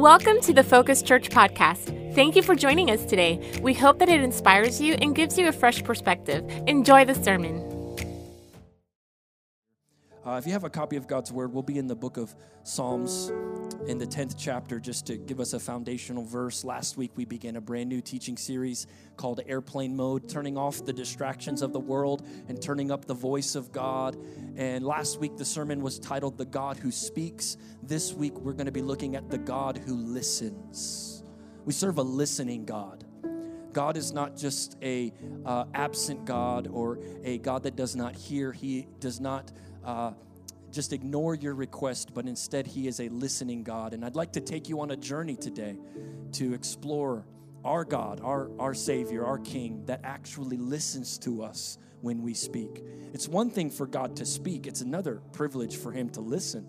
Welcome to the Focus Church podcast. Thank you for joining us today. We hope that it inspires you and gives you a fresh perspective. Enjoy the sermon. Uh, if you have a copy of God's Word, we'll be in the book of Psalms in the 10th chapter just to give us a foundational verse. Last week we began a brand new teaching series called Airplane Mode, turning off the distractions of the world and turning up the voice of God. And last week the sermon was titled The God Who Speaks. This week we're going to be looking at the God who listens. We serve a listening God. God is not just a uh, absent God or a God that does not hear. He does not uh, just ignore your request, but instead, He is a listening God. And I'd like to take you on a journey today to explore our God, our, our Savior, our King, that actually listens to us when we speak. It's one thing for God to speak, it's another privilege for Him to listen.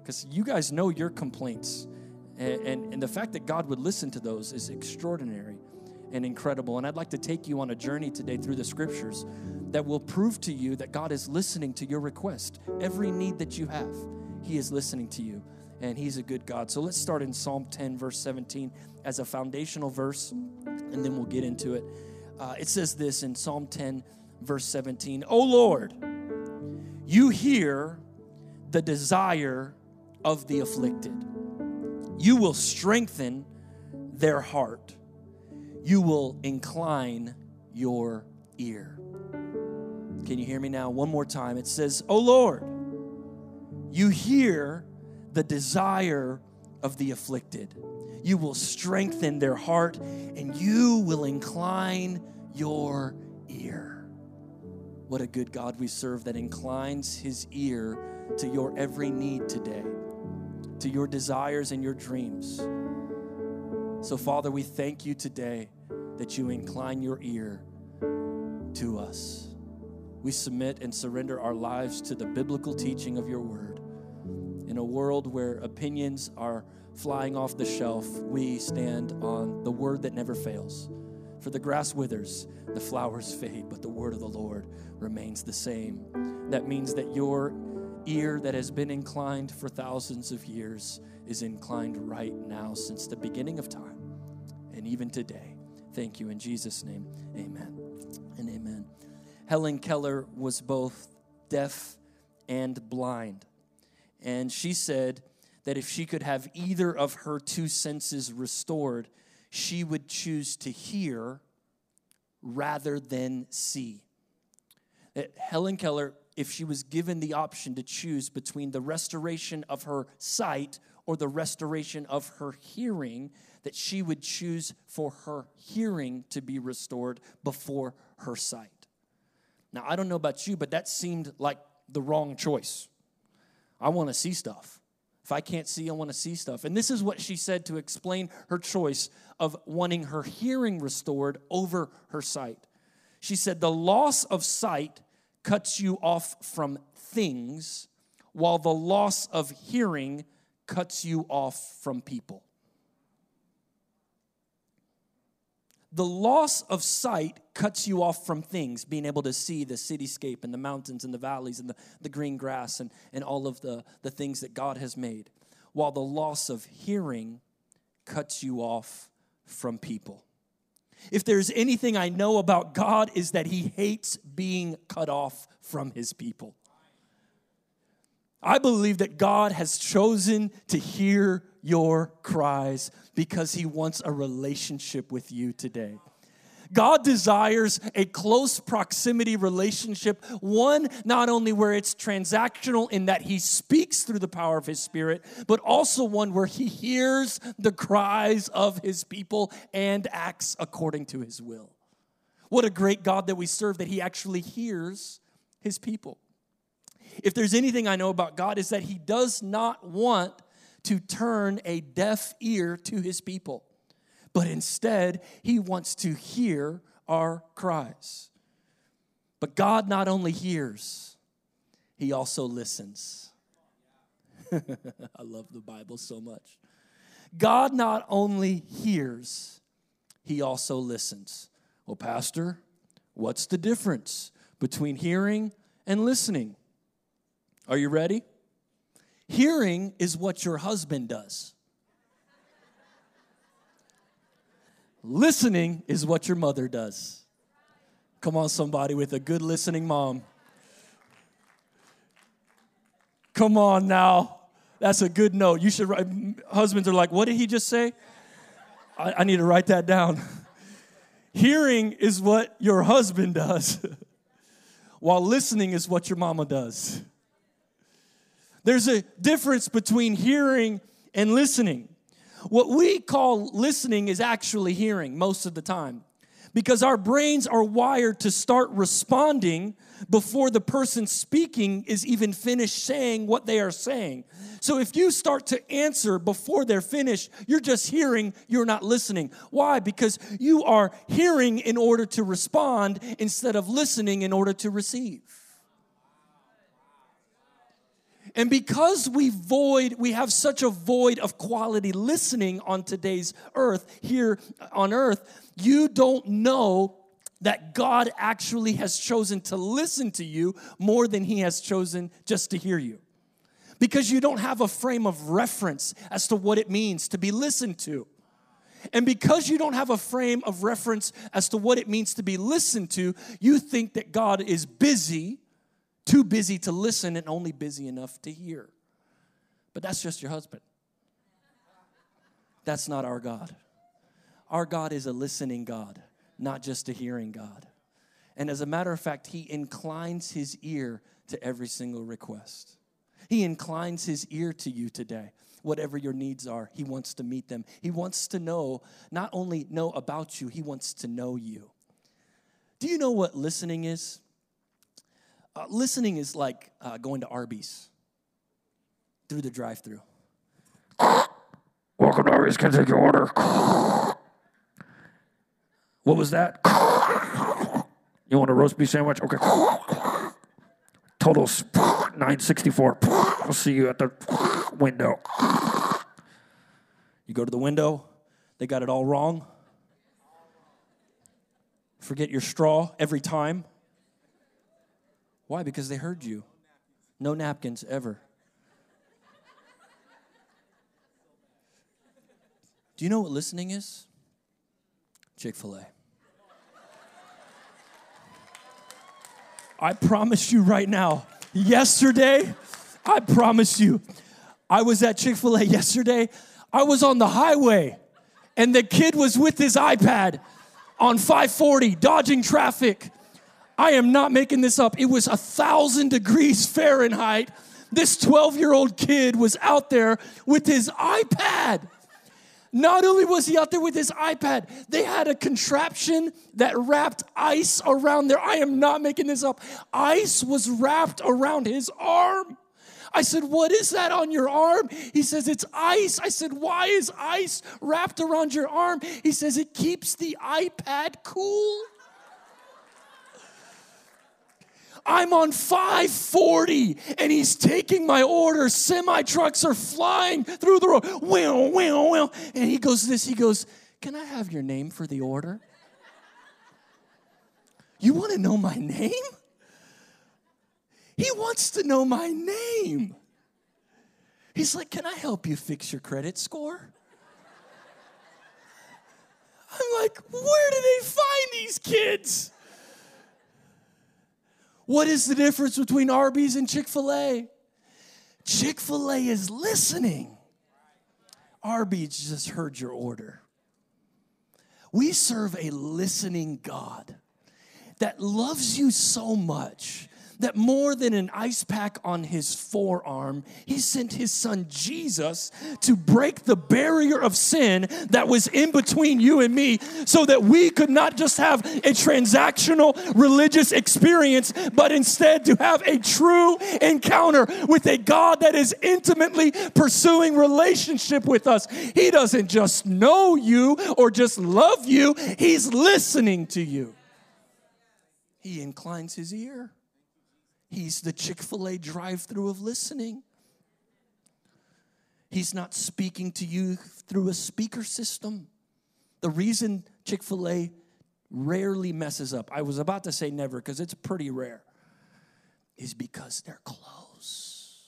Because you guys know your complaints. And, and, and the fact that God would listen to those is extraordinary and incredible. And I'd like to take you on a journey today through the scriptures that will prove to you that God is listening to your request. Every need that you have, He is listening to you, and He's a good God. So let's start in Psalm 10, verse 17, as a foundational verse, and then we'll get into it. Uh, it says this in Psalm 10, verse 17 O Lord, you hear the desire of the afflicted, you will strengthen their heart, you will incline your ear. Can you hear me now? One more time. It says, Oh Lord, you hear the desire of the afflicted. You will strengthen their heart and you will incline your ear. What a good God we serve that inclines his ear to your every need today, to your desires and your dreams. So, Father, we thank you today that you incline your ear to us we submit and surrender our lives to the biblical teaching of your word. In a world where opinions are flying off the shelf, we stand on the word that never fails. For the grass withers, the flowers fade, but the word of the Lord remains the same. That means that your ear that has been inclined for thousands of years is inclined right now since the beginning of time and even today. Thank you in Jesus' name. Amen and amen. Helen Keller was both deaf and blind. And she said that if she could have either of her two senses restored, she would choose to hear rather than see. That Helen Keller, if she was given the option to choose between the restoration of her sight or the restoration of her hearing, that she would choose for her hearing to be restored before her sight. Now, I don't know about you, but that seemed like the wrong choice. I want to see stuff. If I can't see, I want to see stuff. And this is what she said to explain her choice of wanting her hearing restored over her sight. She said, The loss of sight cuts you off from things, while the loss of hearing cuts you off from people. The loss of sight cuts you off from things, being able to see the cityscape and the mountains and the valleys and the, the green grass and, and all of the, the things that God has made, while the loss of hearing cuts you off from people. If there's anything I know about God is that he hates being cut off from his people. I believe that God has chosen to hear your cries because He wants a relationship with you today. God desires a close proximity relationship, one not only where it's transactional in that He speaks through the power of His Spirit, but also one where He hears the cries of His people and acts according to His will. What a great God that we serve, that He actually hears His people. If there's anything I know about God, is that He does not want to turn a deaf ear to his people, but instead, he wants to hear our cries. But God not only hears, he also listens. I love the Bible so much. God not only hears, he also listens. Well, Pastor, what's the difference between hearing and listening? Are you ready? Hearing is what your husband does. Listening is what your mother does. Come on, somebody with a good listening mom. Come on now. That's a good note. You should write. Husbands are like, what did he just say? I, I need to write that down. Hearing is what your husband does, while listening is what your mama does. There's a difference between hearing and listening. What we call listening is actually hearing most of the time because our brains are wired to start responding before the person speaking is even finished saying what they are saying. So if you start to answer before they're finished, you're just hearing, you're not listening. Why? Because you are hearing in order to respond instead of listening in order to receive. And because we void, we have such a void of quality listening on today's earth, here on earth, you don't know that God actually has chosen to listen to you more than he has chosen just to hear you. Because you don't have a frame of reference as to what it means to be listened to. And because you don't have a frame of reference as to what it means to be listened to, you think that God is busy too busy to listen and only busy enough to hear. But that's just your husband. That's not our God. Our God is a listening God, not just a hearing God. And as a matter of fact, He inclines His ear to every single request. He inclines His ear to you today. Whatever your needs are, He wants to meet them. He wants to know, not only know about you, He wants to know you. Do you know what listening is? Uh, listening is like uh, going to Arby's through the drive through. Welcome to Arby's. Can I take your order? What was that? You want a roast beef sandwich? Okay. Totals 964. I'll see you at the window. You go to the window, they got it all wrong. Forget your straw every time. Why? Because they heard you. No napkins ever. Do you know what listening is? Chick fil A. I promise you right now, yesterday, I promise you, I was at Chick fil A yesterday. I was on the highway, and the kid was with his iPad on 540, dodging traffic. I am not making this up. It was a thousand degrees Fahrenheit. This 12 year old kid was out there with his iPad. Not only was he out there with his iPad, they had a contraption that wrapped ice around there. I am not making this up. Ice was wrapped around his arm. I said, What is that on your arm? He says, It's ice. I said, Why is ice wrapped around your arm? He says, It keeps the iPad cool. I'm on 540 and he's taking my order. Semi trucks are flying through the road. Well, well, well. And he goes, This, he goes, Can I have your name for the order? You want to know my name? He wants to know my name. He's like, Can I help you fix your credit score? I'm like, Where do they find these kids? What is the difference between Arby's and Chick fil A? Chick fil A is listening. Arby's just heard your order. We serve a listening God that loves you so much that more than an ice pack on his forearm, he sent his son Jesus to break the barrier of sin that was in between you and me so that we could not just have a transactional religious experience, but instead to have a true encounter with a God that is intimately pursuing relationship with us. He doesn't just know you or just love you, he's listening to you. He inclines his ear. He's the Chick fil A drive through of listening. He's not speaking to you through a speaker system. The reason Chick fil A rarely messes up, I was about to say never because it's pretty rare, is because they're close.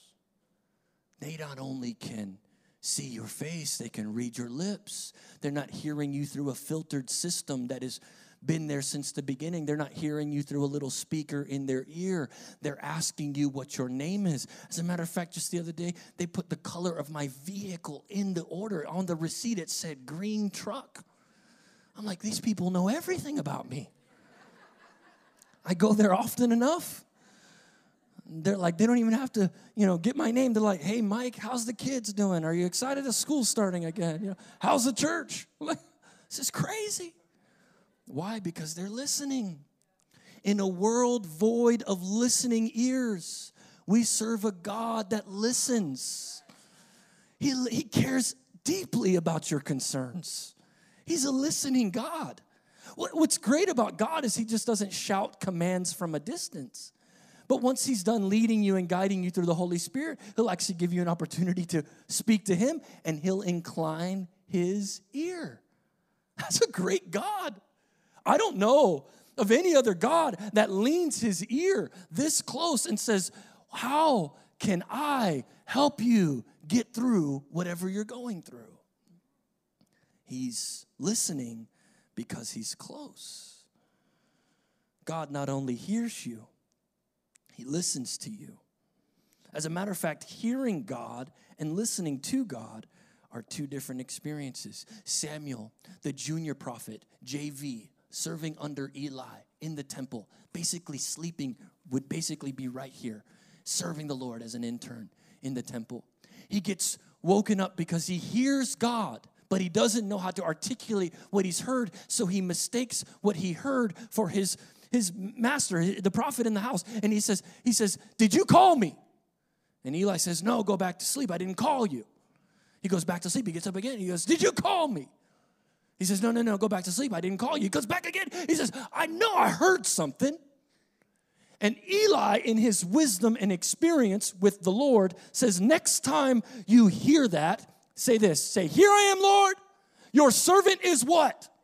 They not only can see your face, they can read your lips. They're not hearing you through a filtered system that has been there since the beginning. They're not hearing you through a little speaker in their ear. They're asking you what your name is. As a matter of fact, just the other day, they put the color of my vehicle in the order. On the receipt, it said green truck. I'm like, these people know everything about me. I go there often enough. They're like, they don't even have to, you know, get my name. They're like, hey, Mike, how's the kids doing? Are you excited that school's starting again? You know, how's the church? Like, this is crazy. Why? Because they're listening. In a world void of listening ears, we serve a God that listens. He, he cares deeply about your concerns. He's a listening God. What's great about God is He just doesn't shout commands from a distance. But once He's done leading you and guiding you through the Holy Spirit, He'll actually give you an opportunity to speak to Him and He'll incline His ear. That's a great God. I don't know of any other God that leans His ear this close and says, How can I help you get through whatever you're going through? He's listening because He's close. God not only hears you, he listens to you. As a matter of fact, hearing God and listening to God are two different experiences. Samuel, the junior prophet, JV, serving under Eli in the temple, basically sleeping, would basically be right here, serving the Lord as an intern in the temple. He gets woken up because he hears God, but he doesn't know how to articulate what he's heard, so he mistakes what he heard for his his master, the prophet in the house, and he says, he says, "Did you call me?" And Eli says, "No, go back to sleep. I didn't call you." He goes back to sleep. He gets up again. He goes, "Did you call me?" He says, "No, no, no. Go back to sleep. I didn't call you." He goes back again. He says, "I know I heard something." And Eli, in his wisdom and experience with the Lord, says, Next time you hear that, say this say, Here I am, Lord. Your servant is what?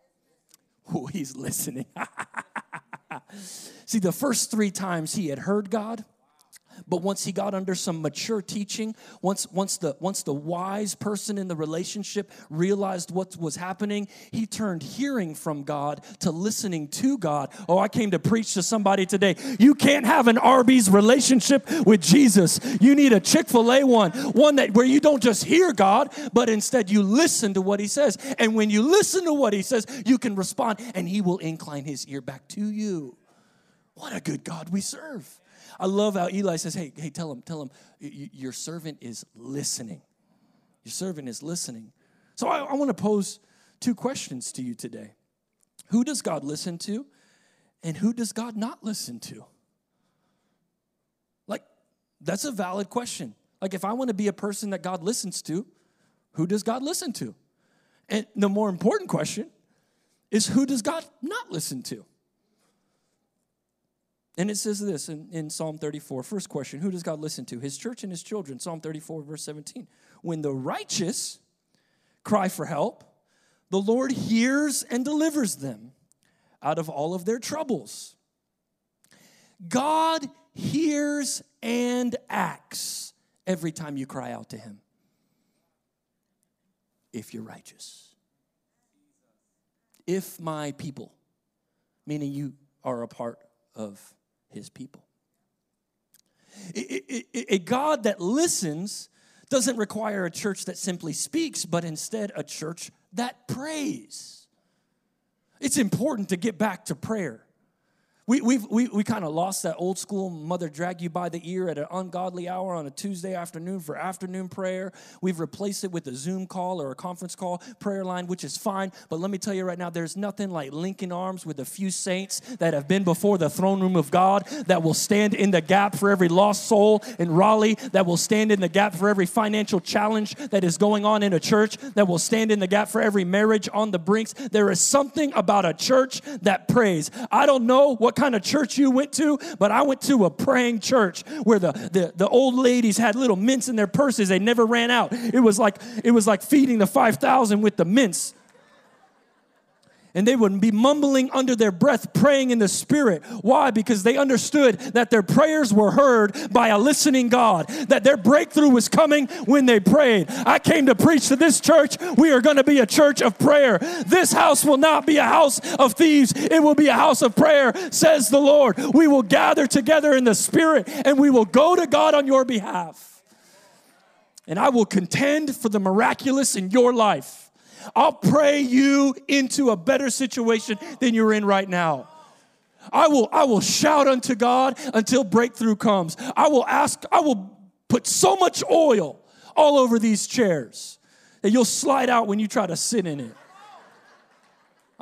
Oh, he's listening. See, the first three times he had heard God, but once he got under some mature teaching, once, once, the, once the wise person in the relationship realized what was happening, he turned hearing from God to listening to God. Oh, I came to preach to somebody today. You can't have an Arby's relationship with Jesus. You need a Chick fil A one, one that where you don't just hear God, but instead you listen to what he says. And when you listen to what he says, you can respond and he will incline his ear back to you. What a good God we serve. I love how Eli says, Hey, hey, tell him, tell him, your servant is listening. Your servant is listening. So I, I want to pose two questions to you today Who does God listen to, and who does God not listen to? Like, that's a valid question. Like, if I want to be a person that God listens to, who does God listen to? And the more important question is who does God not listen to? And it says this in, in Psalm 34. First question Who does God listen to? His church and his children. Psalm 34, verse 17. When the righteous cry for help, the Lord hears and delivers them out of all of their troubles. God hears and acts every time you cry out to him. If you're righteous. If my people, meaning you are a part of his people. A God that listens doesn't require a church that simply speaks, but instead a church that prays. It's important to get back to prayer. We, we've, we, we kind of lost that old school mother drag you by the ear at an ungodly hour on a Tuesday afternoon for afternoon prayer. We've replaced it with a Zoom call or a conference call prayer line, which is fine. But let me tell you right now, there's nothing like linking arms with a few saints that have been before the throne room of God that will stand in the gap for every lost soul in Raleigh, that will stand in the gap for every financial challenge that is going on in a church, that will stand in the gap for every marriage on the brinks. There is something about a church that prays. I don't know what kind of church you went to, but I went to a praying church where the, the, the old ladies had little mints in their purses. They never ran out. It was like, it was like feeding the 5,000 with the mints. And they would be mumbling under their breath, praying in the Spirit. Why? Because they understood that their prayers were heard by a listening God, that their breakthrough was coming when they prayed. I came to preach to this church. We are going to be a church of prayer. This house will not be a house of thieves, it will be a house of prayer, says the Lord. We will gather together in the Spirit and we will go to God on your behalf. And I will contend for the miraculous in your life. I'll pray you into a better situation than you're in right now. I will, I will shout unto God until breakthrough comes. I will ask, I will put so much oil all over these chairs that you'll slide out when you try to sit in it.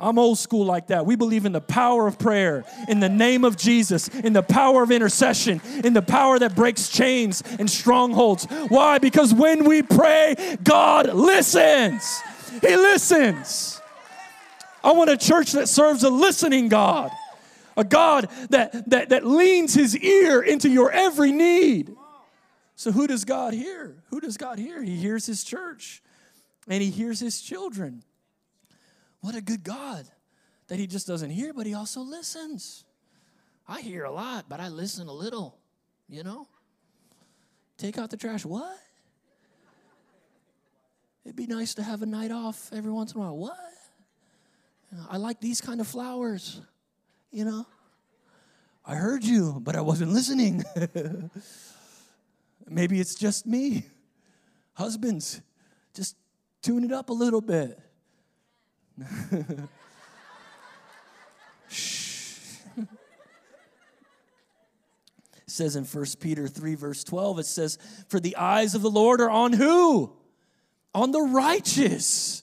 I'm old school like that. We believe in the power of prayer, in the name of Jesus, in the power of intercession, in the power that breaks chains and strongholds. Why? Because when we pray, God listens. He listens. I want a church that serves a listening God, a God that, that, that leans his ear into your every need. So, who does God hear? Who does God hear? He hears his church and he hears his children. What a good God that he just doesn't hear, but he also listens. I hear a lot, but I listen a little, you know? Take out the trash. What? It'd be nice to have a night off every once in a while. What? I like these kind of flowers, you know? I heard you, but I wasn't listening. Maybe it's just me. Husbands, just tune it up a little bit. Shh. it says in 1 Peter 3, verse 12, it says, For the eyes of the Lord are on who? On the righteous.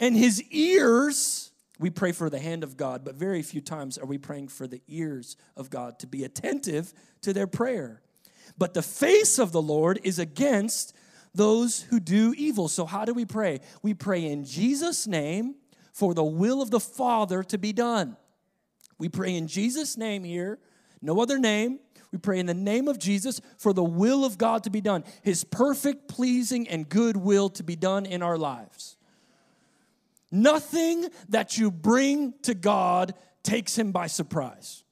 And his ears, we pray for the hand of God, but very few times are we praying for the ears of God to be attentive to their prayer. But the face of the Lord is against those who do evil. So, how do we pray? We pray in Jesus' name for the will of the Father to be done. We pray in Jesus' name here, no other name. We pray in the name of Jesus for the will of God to be done, his perfect, pleasing, and good will to be done in our lives. Nothing that you bring to God takes him by surprise.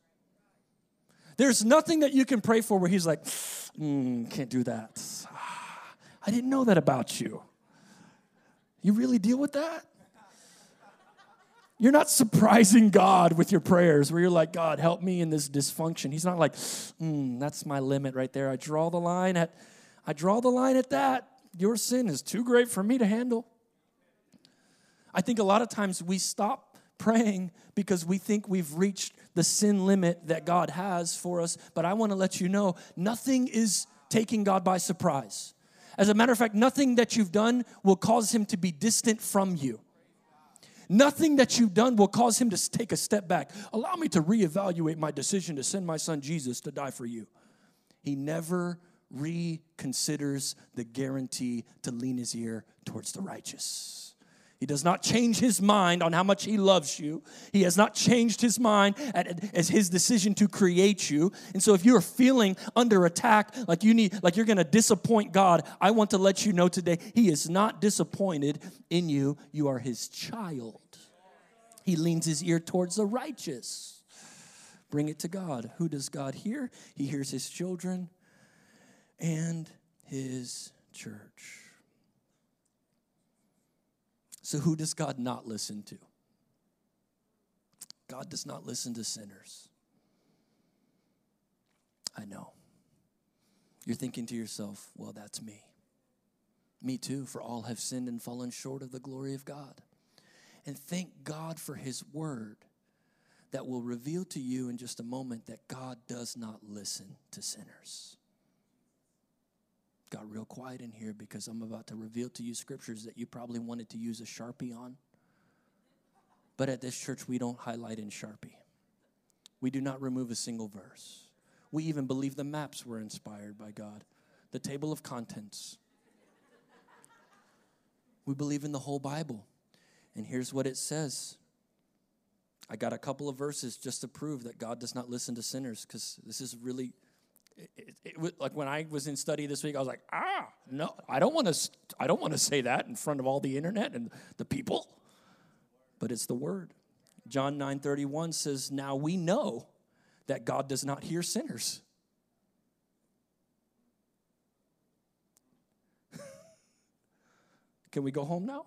There's nothing that you can pray for where he's like, mm, can't do that. I didn't know that about you. You really deal with that? You're not surprising God with your prayers where you're like, God, help me in this dysfunction. He's not like, mm, that's my limit right there. I draw the line at, I draw the line at that. Your sin is too great for me to handle. I think a lot of times we stop praying because we think we've reached the sin limit that God has for us. But I want to let you know nothing is taking God by surprise. As a matter of fact, nothing that you've done will cause him to be distant from you. Nothing that you've done will cause him to take a step back. Allow me to reevaluate my decision to send my son Jesus to die for you. He never reconsiders the guarantee to lean his ear towards the righteous. He does not change his mind on how much he loves you. He has not changed his mind at, as his decision to create you. And so if you're feeling under attack, like you need, like you're gonna disappoint God, I want to let you know today, he is not disappointed in you. You are his child. He leans his ear towards the righteous. Bring it to God. Who does God hear? He hears his children and his church. So, who does God not listen to? God does not listen to sinners. I know. You're thinking to yourself, well, that's me. Me too, for all have sinned and fallen short of the glory of God. And thank God for His word that will reveal to you in just a moment that God does not listen to sinners got real quiet in here because I'm about to reveal to you scriptures that you probably wanted to use a Sharpie on. But at this church, we don't highlight in Sharpie. We do not remove a single verse. We even believe the maps were inspired by God, the table of contents. We believe in the whole Bible. And here's what it says. I got a couple of verses just to prove that God does not listen to sinners because this is really it, it, it, like when I was in study this week, I was like, ah, no, I don't want to. I don't want to say that in front of all the internet and the people. But it's the word. John 9:31 says, "Now we know that God does not hear sinners." Can we go home now?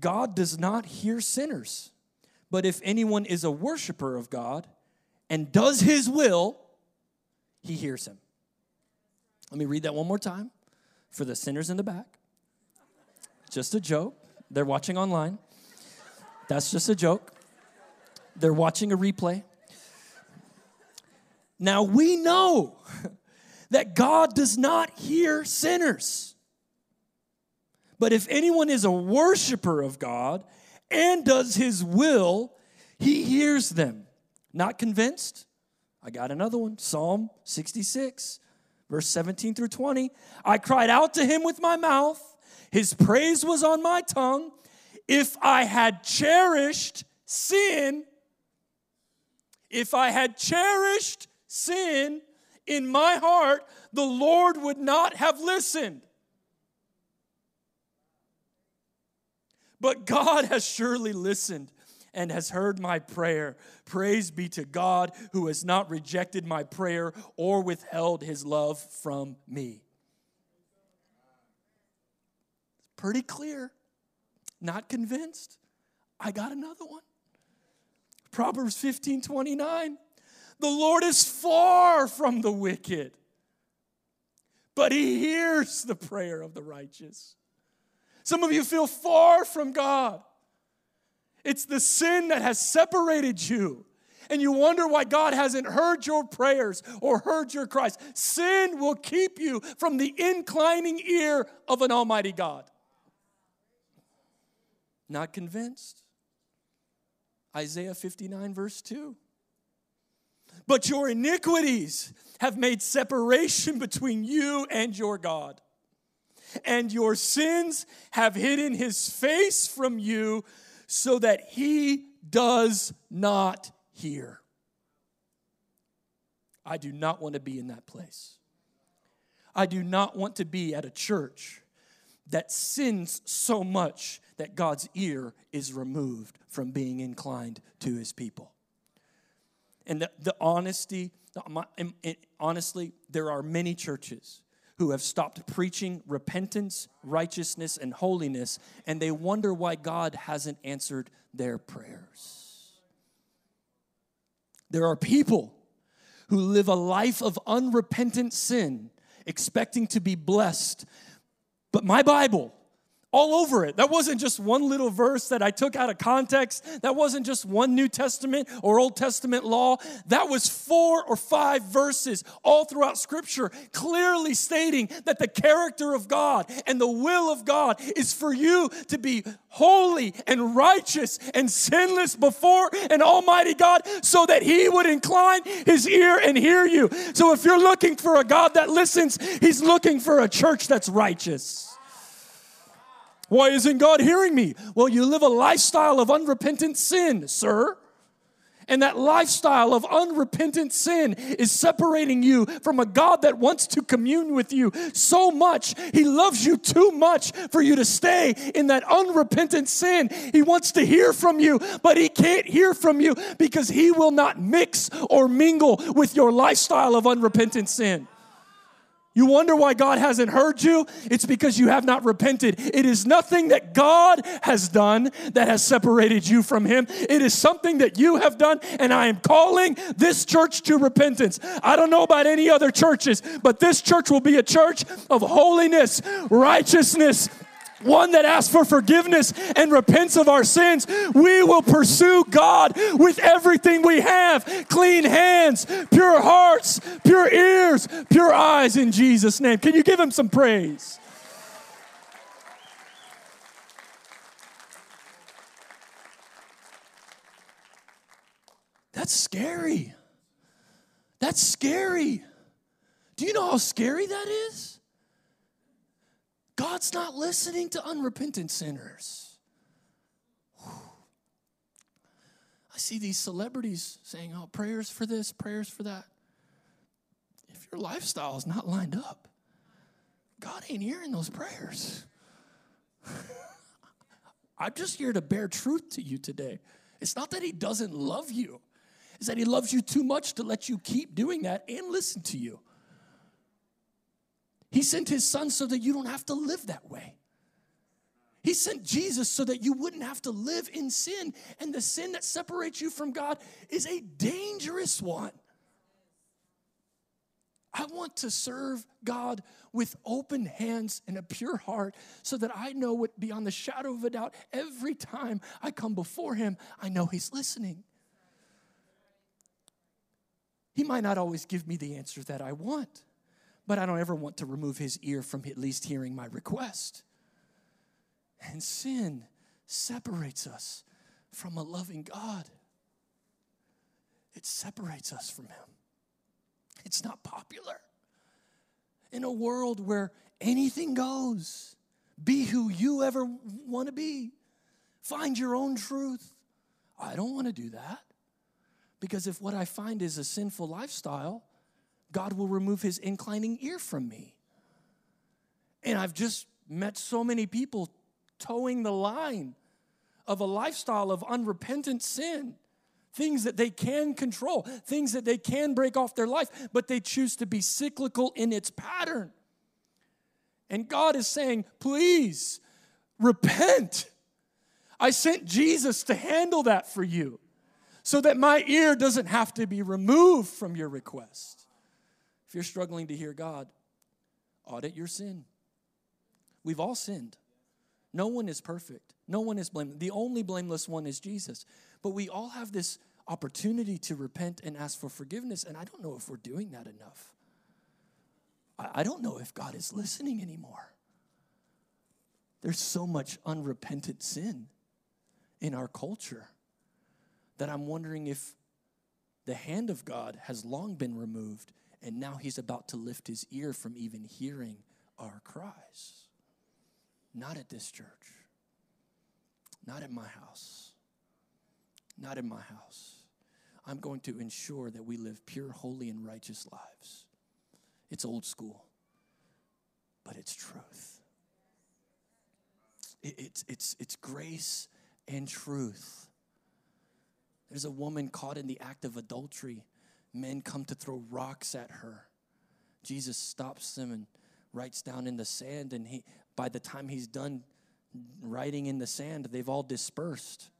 God does not hear sinners. But if anyone is a worshiper of God and does his will, he hears him. Let me read that one more time for the sinners in the back. Just a joke. They're watching online. That's just a joke. They're watching a replay. Now we know that God does not hear sinners. But if anyone is a worshiper of God and does his will, he hears them. Not convinced? I got another one Psalm 66, verse 17 through 20. I cried out to him with my mouth, his praise was on my tongue. If I had cherished sin, if I had cherished sin in my heart, the Lord would not have listened. But God has surely listened and has heard my prayer. Praise be to God who has not rejected my prayer or withheld his love from me. Pretty clear. Not convinced? I got another one. Proverbs 15 29. The Lord is far from the wicked, but he hears the prayer of the righteous. Some of you feel far from God. It's the sin that has separated you. And you wonder why God hasn't heard your prayers or heard your cries. Sin will keep you from the inclining ear of an almighty God. Not convinced? Isaiah 59, verse 2. But your iniquities have made separation between you and your God and your sins have hidden his face from you so that he does not hear. I do not want to be in that place. I do not want to be at a church that sins so much that God's ear is removed from being inclined to his people. And the, the honesty, the, honestly, there are many churches who have stopped preaching repentance, righteousness, and holiness, and they wonder why God hasn't answered their prayers. There are people who live a life of unrepentant sin, expecting to be blessed. But my Bible all over it. That wasn't just one little verse that I took out of context. That wasn't just one New Testament or Old Testament law. That was four or five verses all throughout Scripture, clearly stating that the character of God and the will of God is for you to be holy and righteous and sinless before an Almighty God so that He would incline His ear and hear you. So if you're looking for a God that listens, He's looking for a church that's righteous. Why isn't God hearing me? Well, you live a lifestyle of unrepentant sin, sir. And that lifestyle of unrepentant sin is separating you from a God that wants to commune with you so much. He loves you too much for you to stay in that unrepentant sin. He wants to hear from you, but He can't hear from you because He will not mix or mingle with your lifestyle of unrepentant sin. You wonder why God hasn't heard you? It's because you have not repented. It is nothing that God has done that has separated you from Him. It is something that you have done, and I am calling this church to repentance. I don't know about any other churches, but this church will be a church of holiness, righteousness, one that asks for forgiveness and repents of our sins, we will pursue God with everything we have clean hands, pure hearts, pure ears, pure eyes in Jesus' name. Can you give him some praise? That's scary. That's scary. Do you know how scary that is? God's not listening to unrepentant sinners. I see these celebrities saying, oh, prayers for this, prayers for that. If your lifestyle is not lined up, God ain't hearing those prayers. I'm just here to bear truth to you today. It's not that He doesn't love you, it's that He loves you too much to let you keep doing that and listen to you. He sent His Son so that you don't have to live that way. He sent Jesus so that you wouldn't have to live in sin. And the sin that separates you from God is a dangerous one. I want to serve God with open hands and a pure heart so that I know beyond the shadow of a doubt every time I come before Him, I know He's listening. He might not always give me the answer that I want, but I don't ever want to remove His ear from at least hearing my request. And sin separates us from a loving God, it separates us from Him. It's not popular. In a world where anything goes, be who you ever want to be, find your own truth. I don't want to do that. Because if what I find is a sinful lifestyle, God will remove his inclining ear from me. And I've just met so many people toeing the line of a lifestyle of unrepentant sin things that they can control, things that they can break off their life, but they choose to be cyclical in its pattern. And God is saying, please repent. I sent Jesus to handle that for you so that my ear doesn't have to be removed from your request. If you're struggling to hear God, audit your sin. We've all sinned. No one is perfect. No one is blameless. The only blameless one is Jesus. But we all have this opportunity to repent and ask for forgiveness. And I don't know if we're doing that enough. I don't know if God is listening anymore. There's so much unrepentant sin in our culture that I'm wondering if the hand of God has long been removed and now he's about to lift his ear from even hearing our cries. Not at this church, not at my house, not in my house. I'm going to ensure that we live pure, holy, and righteous lives. It's old school, but it's truth. It's, it's, it's grace and truth. There's a woman caught in the act of adultery. Men come to throw rocks at her. Jesus stops them and writes down in the sand, and he, by the time he's done writing in the sand, they've all dispersed.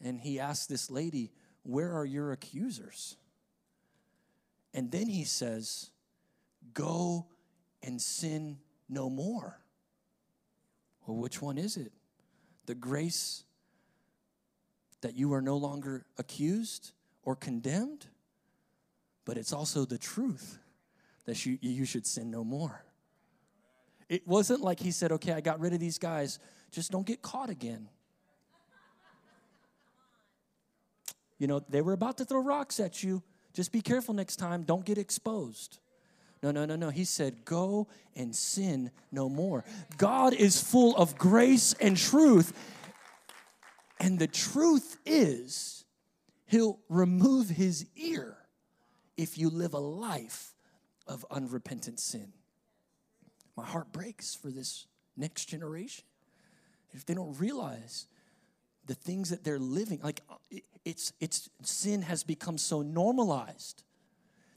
And he asks this lady, where are your accusers? And then he says, Go and sin no more. Well, which one is it? The grace that you are no longer accused or condemned, but it's also the truth that you, you should sin no more. It wasn't like he said, Okay, I got rid of these guys, just don't get caught again. You know, they were about to throw rocks at you. Just be careful next time. Don't get exposed. No, no, no, no. He said, Go and sin no more. God is full of grace and truth. And the truth is, He'll remove His ear if you live a life of unrepentant sin. My heart breaks for this next generation. If they don't realize the things that they're living like uh, it's it's sin has become so normalized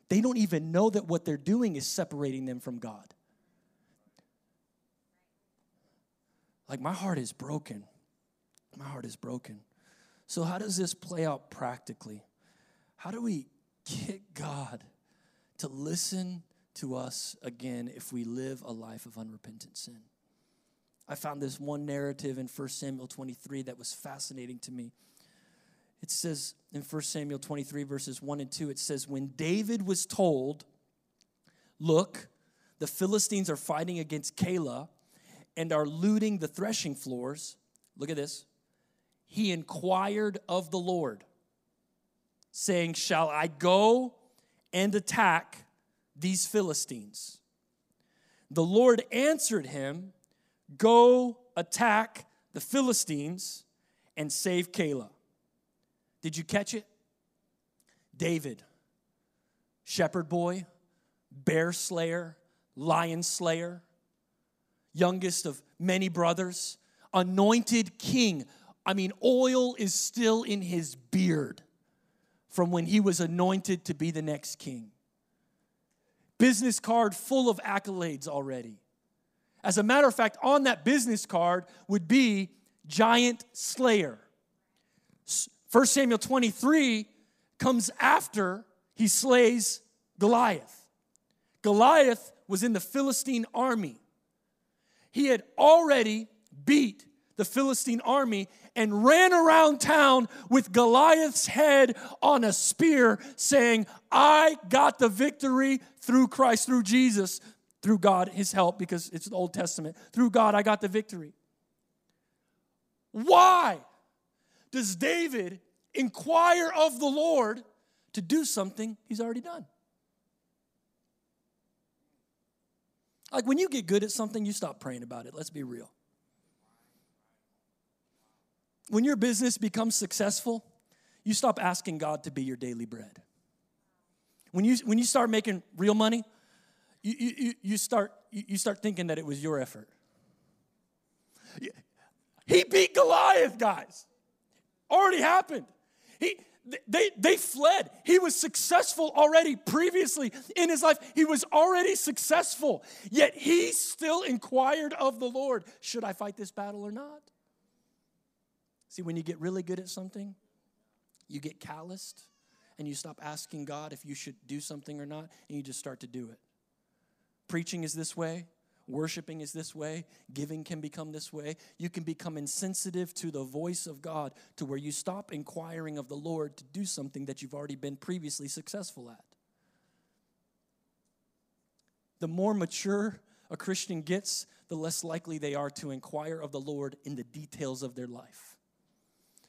they don't even know that what they're doing is separating them from god like my heart is broken my heart is broken so how does this play out practically how do we get god to listen to us again if we live a life of unrepentant sin I found this one narrative in 1 Samuel 23 that was fascinating to me. It says in 1 Samuel 23, verses 1 and 2, it says, When David was told, Look, the Philistines are fighting against Keilah and are looting the threshing floors. Look at this. He inquired of the Lord, saying, Shall I go and attack these Philistines? The Lord answered him, Go attack the Philistines and save Keilah. Did you catch it? David, shepherd boy, bear slayer, lion slayer, youngest of many brothers, anointed king. I mean, oil is still in his beard from when he was anointed to be the next king. Business card full of accolades already. As a matter of fact, on that business card would be giant slayer. 1 Samuel 23 comes after he slays Goliath. Goliath was in the Philistine army. He had already beat the Philistine army and ran around town with Goliath's head on a spear, saying, I got the victory through Christ, through Jesus, through God, his help, because it's the Old Testament. Through God, I got the victory. Why does David inquire of the Lord to do something he's already done? Like when you get good at something, you stop praying about it. Let's be real. When your business becomes successful, you stop asking God to be your daily bread. When you, when you start making real money, you, you, you, start, you start thinking that it was your effort. He beat Goliath, guys. Already happened. He, they, they fled. He was successful already previously in his life. He was already successful. Yet he still inquired of the Lord Should I fight this battle or not? See, when you get really good at something, you get calloused and you stop asking God if you should do something or not, and you just start to do it. Preaching is this way, Worshiping is this way. Giving can become this way. You can become insensitive to the voice of God to where you stop inquiring of the Lord to do something that you've already been previously successful at. The more mature a Christian gets, the less likely they are to inquire of the Lord in the details of their life.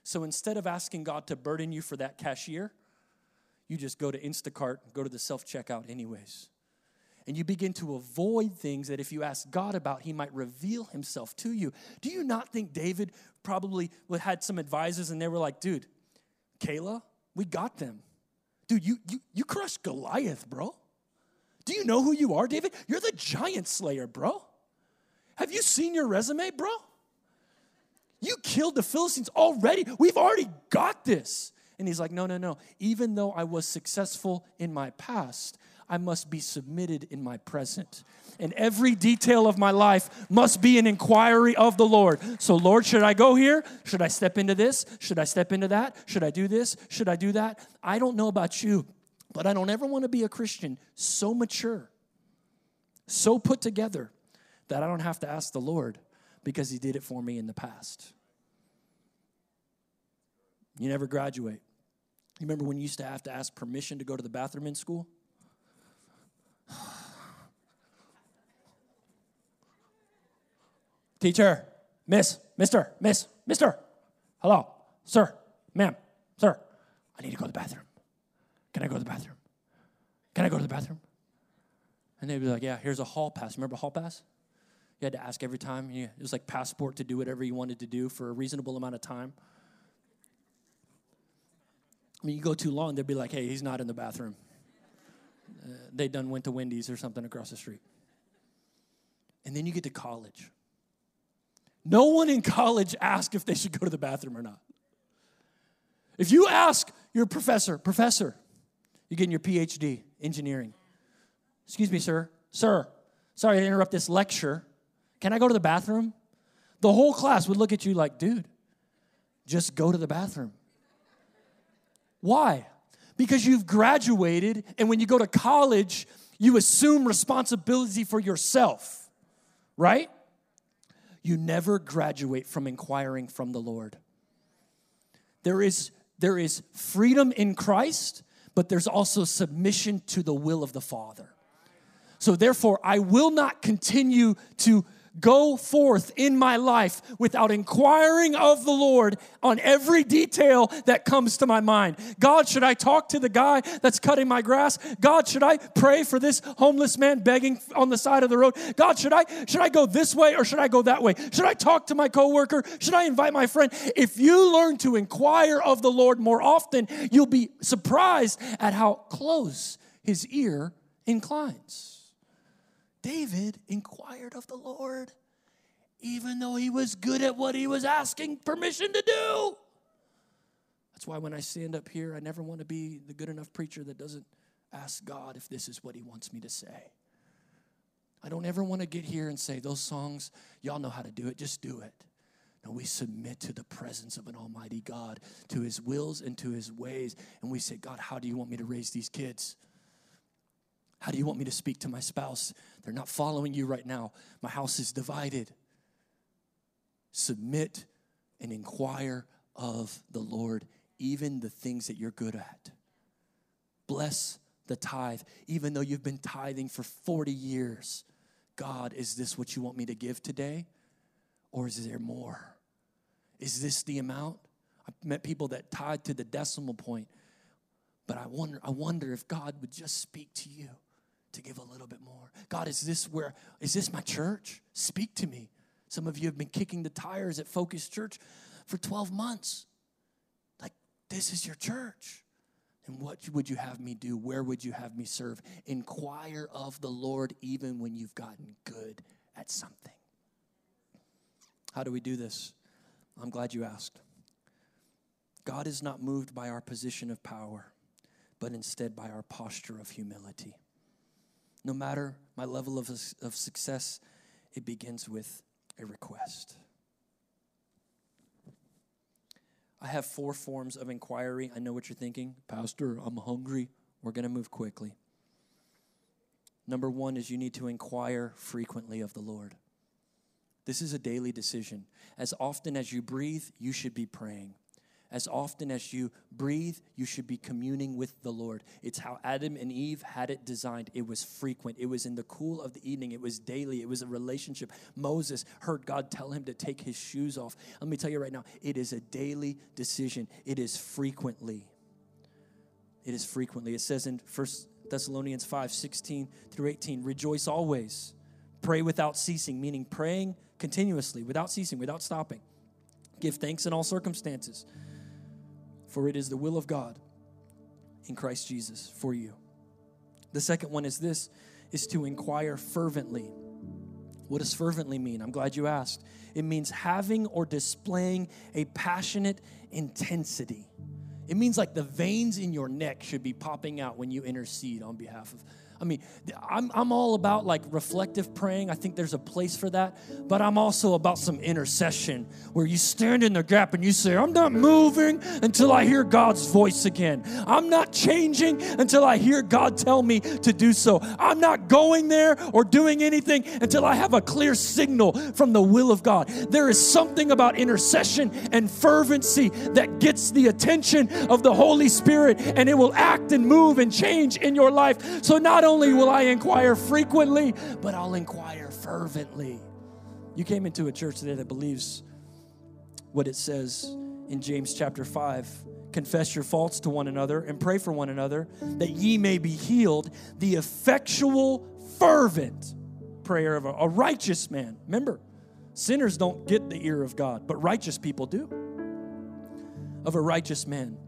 So instead of asking God to burden you for that cashier, you just go to Instacart, go to the self checkout, anyways and you begin to avoid things that if you ask God about, He might reveal Himself to you. Do you not think David probably had some advisors and they were like, dude, Keilah, we got them. Dude, you, you, you crushed Goliath, bro. Do you know who you are, David? You're the giant slayer, bro. Have you seen your resume, bro? You killed the Philistines already. We've already got this. And he's like, no, no, no. Even though I was successful in my past, I must be submitted in my present. And every detail of my life must be an inquiry of the Lord. So, Lord, should I go here? Should I step into this? Should I step into that? Should I do this? Should I do that? I don't know about you, but I don't ever want to be a Christian so mature, so put together that I don't have to ask the Lord because He did it for me in the past. You never graduate. You remember when you used to have to ask permission to go to the bathroom in school? Teacher, miss, mister, miss, mister. Hello, sir, ma'am, sir. I need to go to the bathroom. Can I go to the bathroom? Can I go to the bathroom? And they'd be like, Yeah, here's a hall pass. Remember hall pass? You had to ask every time. it was like passport to do whatever you wanted to do for a reasonable amount of time. I mean, you go too long, they'd be like, Hey, he's not in the bathroom. Uh, they done went to Wendy's or something across the street. And then you get to college. No one in college asks if they should go to the bathroom or not. If you ask your professor, professor, you're getting your PhD, engineering. Excuse me, sir. Sir, sorry to interrupt this lecture. Can I go to the bathroom? The whole class would look at you like, dude, just go to the bathroom. Why? because you've graduated, and when you go to college, you assume responsibility for yourself, right? You never graduate from inquiring from the Lord. There is, there is freedom in Christ, but there's also submission to the will of the Father. So, therefore, I will not continue to go forth in my life without inquiring of the Lord on every detail that comes to my mind. God, should I talk to the guy that's cutting my grass? God, should I pray for this homeless man begging on the side of the road? God, should I should I go this way or should I go that way? Should I talk to my coworker? Should I invite my friend? If you learn to inquire of the Lord more often, you'll be surprised at how close his ear inclines. David inquired of the Lord even though he was good at what he was asking permission to do. That's why when I stand up here, I never want to be the good enough preacher that doesn't ask God if this is what he wants me to say. I don't ever want to get here and say, those songs, y'all know how to do it, just do it. No, we submit to the presence of an almighty God, to his wills and to his ways. And we say, God, how do you want me to raise these kids? How do you want me to speak to my spouse? They're not following you right now. My house is divided. Submit and inquire of the Lord, even the things that you're good at. Bless the tithe, even though you've been tithing for 40 years. God, is this what you want me to give today? Or is there more? Is this the amount? I've met people that tithe to the decimal point, but I wonder, I wonder if God would just speak to you to give a little bit more. God, is this where, is this my church? Speak to me. Some of you have been kicking the tires at Focus Church for 12 months. Like, this is your church. And what would you have me do? Where would you have me serve? Inquire of the Lord even when you've gotten good at something. How do we do this? I'm glad you asked. God is not moved by our position of power, but instead by our posture of humility. No matter my level of, of success, it begins with a request. I have four forms of inquiry. I know what you're thinking. Pastor, I'm hungry. We're going to move quickly. Number one is you need to inquire frequently of the Lord. This is a daily decision. As often as you breathe, you should be praying. As often as you breathe, you should be communing with the Lord. It's how Adam and Eve had it designed. It was frequent, it was in the cool of the evening, it was daily, it was a relationship. Moses heard God tell him to take his shoes off. Let me tell you right now, it is a daily decision, it is frequently. It is frequently. It says in 1 Thessalonians 5 16 through 18, rejoice always, pray without ceasing, meaning praying continuously, without ceasing, without stopping. Give thanks in all circumstances for it is the will of God in Christ Jesus for you. The second one is this is to inquire fervently. What does fervently mean? I'm glad you asked. It means having or displaying a passionate intensity. It means like the veins in your neck should be popping out when you intercede on behalf of I mean, I'm, I'm all about like reflective praying. I think there's a place for that. But I'm also about some intercession where you stand in the gap and you say, I'm not moving until I hear God's voice again. I'm not changing until I hear God tell me to do so. I'm not going there or doing anything until I have a clear signal from the will of God. There is something about intercession and fervency that gets the attention of the Holy Spirit and it will act and move and change in your life. So not only will I inquire frequently, but I'll inquire fervently. You came into a church today that believes what it says in James chapter 5 confess your faults to one another and pray for one another that ye may be healed. The effectual, fervent prayer of a, a righteous man. Remember, sinners don't get the ear of God, but righteous people do. Of a righteous man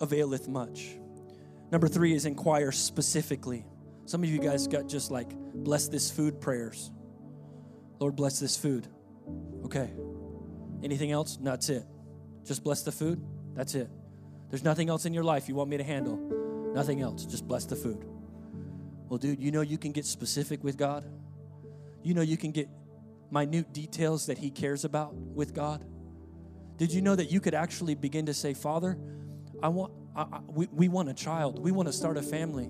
availeth much. Number three is inquire specifically. Some of you guys got just like, bless this food prayers. Lord, bless this food. Okay. Anything else? No, that's it. Just bless the food. That's it. There's nothing else in your life you want me to handle. Nothing else. Just bless the food. Well, dude, you know you can get specific with God. You know you can get minute details that He cares about with God. Did you know that you could actually begin to say, Father, I want, I, I, we, we want a child. We want to start a family.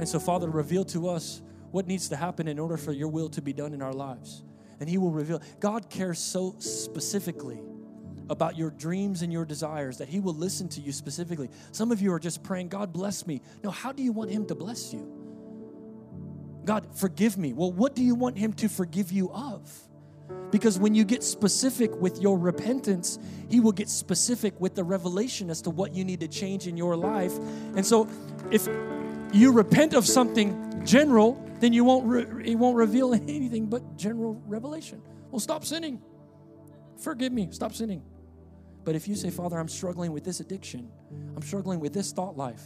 And so, Father, reveal to us what needs to happen in order for your will to be done in our lives. And He will reveal. God cares so specifically about your dreams and your desires that He will listen to you specifically. Some of you are just praying, God bless me. No, how do you want Him to bless you? God, forgive me. Well, what do you want Him to forgive you of? Because when you get specific with your repentance, He will get specific with the revelation as to what you need to change in your life. And so, if you repent of something general, then you won't re- it won't reveal anything but general revelation. Well, stop sinning. Forgive me. Stop sinning. But if you say, Father, I'm struggling with this addiction, I'm struggling with this thought life,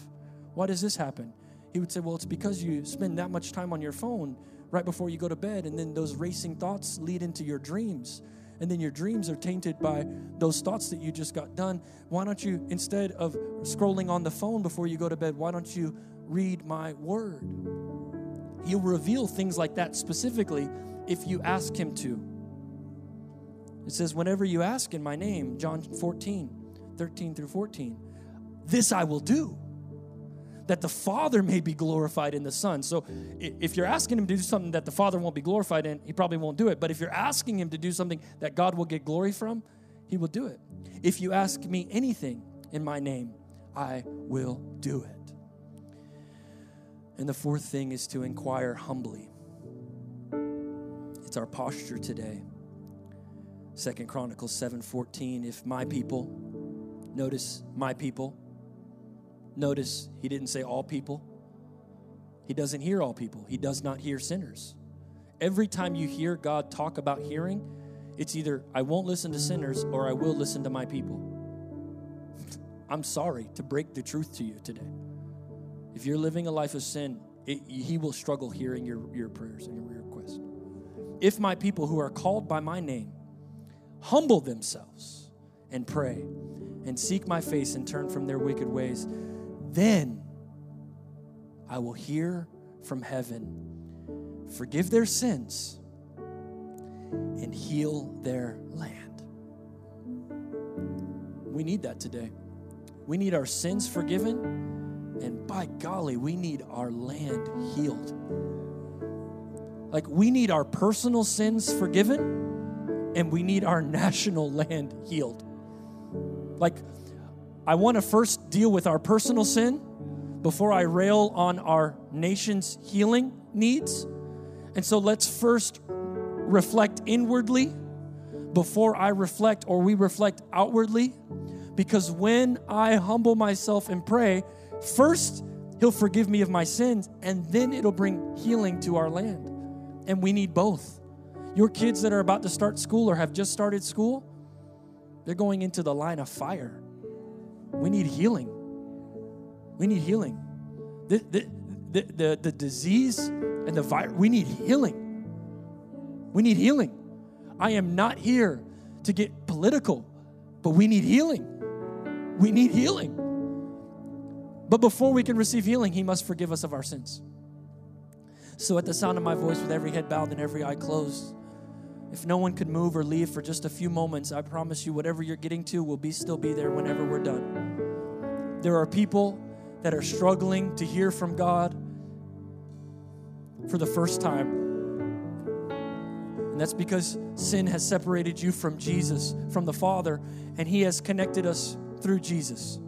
why does this happen? He would say, Well, it's because you spend that much time on your phone right before you go to bed, and then those racing thoughts lead into your dreams. And then your dreams are tainted by those thoughts that you just got done. Why don't you, instead of scrolling on the phone before you go to bed, why don't you read my word? He'll reveal things like that specifically if you ask Him to. It says, Whenever you ask in my name, John 14, 13 through 14, this I will do, that the Father may be glorified in the Son. So if you're asking Him to do something that the Father won't be glorified in, He probably won't do it. But if you're asking Him to do something that God will get glory from, He will do it. If you ask me anything in my name, I will do it. And the fourth thing is to inquire humbly. It's our posture today. Second Chronicles 7:14 if my people notice my people. Notice he didn't say all people. He doesn't hear all people. He does not hear sinners. Every time you hear God talk about hearing it's either I won't listen to sinners or I will listen to my people. I'm sorry to break the truth to you today if you're living a life of sin it, he will struggle hearing your, your prayers and your requests if my people who are called by my name humble themselves and pray and seek my face and turn from their wicked ways, then I will hear from heaven, forgive their sins, and heal their land. We need that today. We need our sins forgiven, and by golly, we need our land healed. Like, we need our personal sins forgiven and we need our national land healed. Like, I want to first deal with our personal sin before I rail on our nation's healing needs. And so let's first reflect inwardly before I reflect or we reflect outwardly. Because when I humble myself and pray, first He'll forgive me of my sins, and then it'll bring healing to our land. And we need both. Your kids that are about to start school or have just started school, they're going into the line of fire. We need healing. We need healing. The, the, the, the, the disease and the virus, we need healing. We need healing. I am not here to get political, but we need healing. We need healing. But before we can receive healing, He must forgive us of our sins. So, at the sound of my voice, with every head bowed and every eye closed, if no one could move or leave for just a few moments, I promise you, whatever you're getting to will be still be there whenever we're done. There are people that are struggling to hear from God for the first time. And that's because sin has separated you from Jesus, from the Father, and He has connected us through Jesus.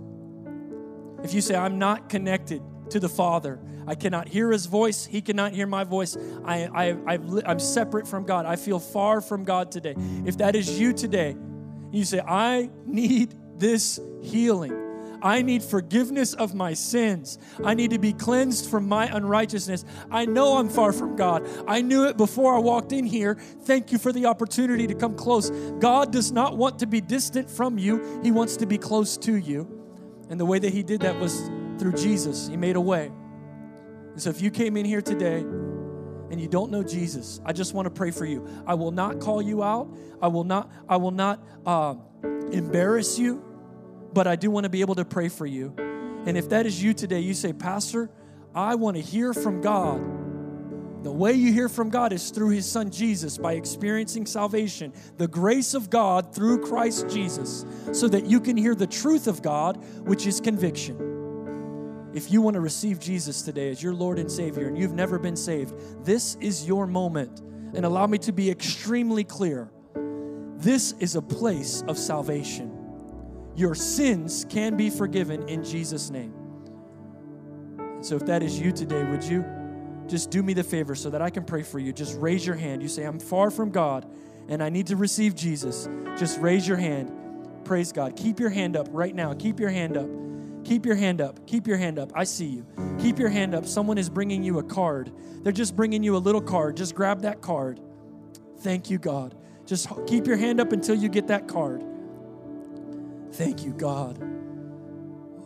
If you say, I'm not connected to the Father, I cannot hear his voice. He cannot hear my voice. I, I, i am separate from God. I feel far from God today. If that is you today, you say, I need this healing. I need forgiveness of my sins. I need to be cleansed from my unrighteousness. I know I'm far from God. I knew it before I walked in here. Thank you for the opportunity to come close. God does not want to be distant from you, He wants to be close to you. And the way that He did that was through Jesus. He made a way. And so if you came in here today and you don't know Jesus, I just want to pray for you. I will not call you out. I will not, I will not uh, embarrass you, but I do want to be able to pray for you. And if that is you today, you say, Pastor, I want to hear from God. The way you hear from God is through His Son Jesus by experiencing salvation, the grace of God through Christ Jesus, so that you can hear the truth of God, which is conviction. If you want to receive Jesus today as your Lord and Savior and you've never been saved, this is your moment. And allow me to be extremely clear this is a place of salvation. Your sins can be forgiven in Jesus' name. So if that is you today, would you just do me the favor so that I can pray for you? Just raise your hand. You say, I'm far from God and I need to receive Jesus. Just raise your hand. Praise God. Keep your hand up right now. Keep your hand up. Keep your hand up. Keep your hand up. I see you. Keep your hand up. Someone is bringing you a card. They're just bringing you a little card. Just grab that card. Thank you, God. Just keep your hand up until you get that card. Thank you, God.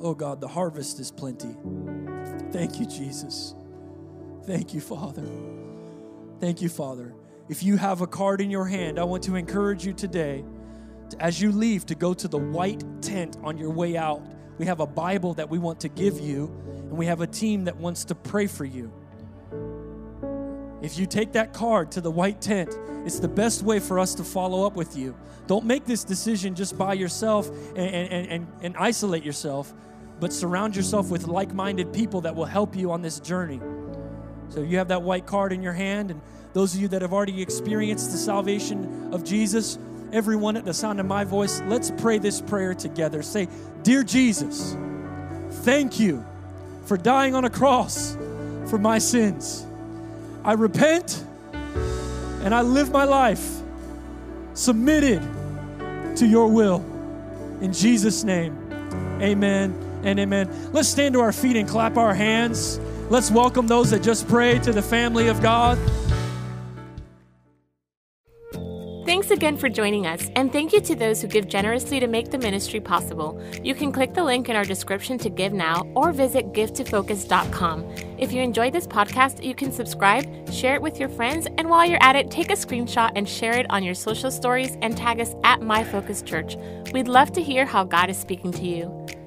Oh, God, the harvest is plenty. Thank you, Jesus. Thank you, Father. Thank you, Father. If you have a card in your hand, I want to encourage you today, to, as you leave, to go to the white tent on your way out. We have a Bible that we want to give you, and we have a team that wants to pray for you. If you take that card to the white tent, it's the best way for us to follow up with you. Don't make this decision just by yourself and, and, and, and isolate yourself, but surround yourself with like minded people that will help you on this journey. So you have that white card in your hand, and those of you that have already experienced the salvation of Jesus, everyone at the sound of my voice, let's pray this prayer together. Say, Dear Jesus, thank you for dying on a cross for my sins. I repent and I live my life submitted to your will. In Jesus' name, amen and amen. Let's stand to our feet and clap our hands. Let's welcome those that just prayed to the family of God. Thanks again for joining us, and thank you to those who give generously to make the ministry possible. You can click the link in our description to give now or visit givetofocus.com. If you enjoyed this podcast, you can subscribe, share it with your friends, and while you're at it, take a screenshot and share it on your social stories and tag us at MyFocusChurch. We'd love to hear how God is speaking to you.